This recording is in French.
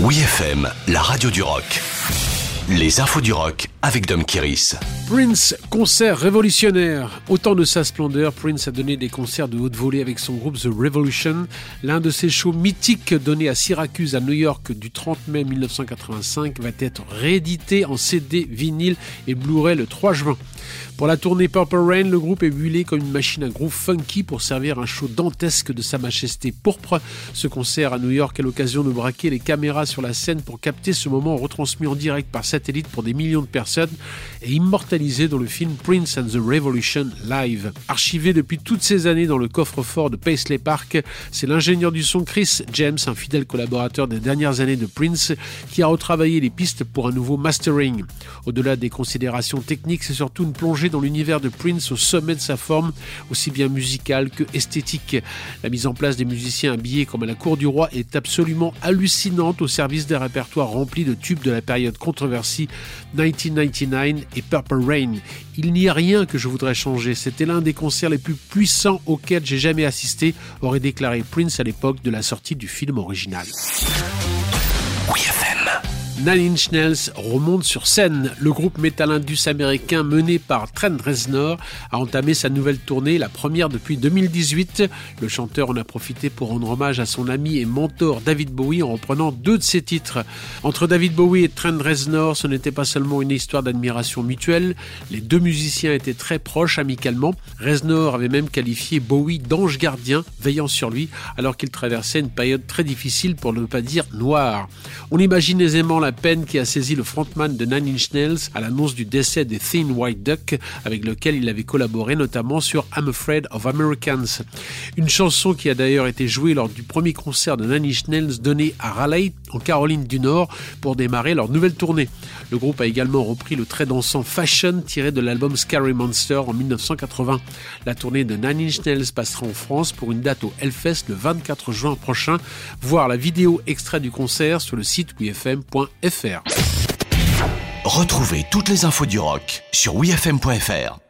Oui FM, la radio du rock. Les infos du rock avec Dom Kiris. Prince, concert révolutionnaire. Autant de sa splendeur, Prince a donné des concerts de haute volée avec son groupe The Revolution. L'un de ses shows mythiques donnés à Syracuse à New York du 30 mai 1985 va être réédité en CD, vinyle et Blu-ray le 3 juin. Pour la tournée Purple Rain, le groupe est huilé comme une machine à groove funky pour servir un show dantesque de Sa Majesté pourpre. Ce concert à New York est l'occasion de braquer les caméras sur la scène pour capter ce moment retransmis en direct par satellite pour des millions de personnes et immortalisé dans le film Prince and the Revolution Live. Archivé depuis toutes ces années dans le coffre-fort de Paisley Park, c'est l'ingénieur du son Chris James, un fidèle collaborateur des dernières années de Prince, qui a retravaillé les pistes pour un nouveau mastering. Au-delà des considérations techniques, c'est surtout une plongée dans l'univers de Prince au sommet de sa forme, aussi bien musicale que esthétique. La mise en place des musiciens habillés comme à la cour du roi est absolument hallucinante au service des répertoires remplis de tubes de la période controversée 1999 et Purple Rain. Il n'y a rien que je voudrais changer. C'était l'un des concerts les plus puissants auxquels j'ai jamais assisté, aurait déclaré Prince à l'époque de la sortie du film original. Nine Inch Nails remonte sur scène. Le groupe métal indus américain mené par Trent Reznor a entamé sa nouvelle tournée, la première depuis 2018. Le chanteur en a profité pour rendre hommage à son ami et mentor David Bowie en reprenant deux de ses titres. Entre David Bowie et Trent Reznor, ce n'était pas seulement une histoire d'admiration mutuelle. Les deux musiciens étaient très proches amicalement. Reznor avait même qualifié Bowie d'ange gardien, veillant sur lui, alors qu'il traversait une période très difficile pour ne pas dire noire. On imagine aisément la la peine qui a saisi le frontman de Nine Inch Nails à l'annonce du décès des Thin White Duck, avec lequel il avait collaboré notamment sur I'm Afraid of Americans. Une chanson qui a d'ailleurs été jouée lors du premier concert de Nine Inch Nails donné à Raleigh, en Caroline du Nord, pour démarrer leur nouvelle tournée. Le groupe a également repris le très dansant Fashion tiré de l'album Scary Monster en 1980. La tournée de Nine Inch Nails passera en France pour une date au Hellfest le 24 juin prochain. Voir la vidéo extrait du concert sur le site wfm.fr. Retrouvez toutes les infos du rock sur wfm.fr.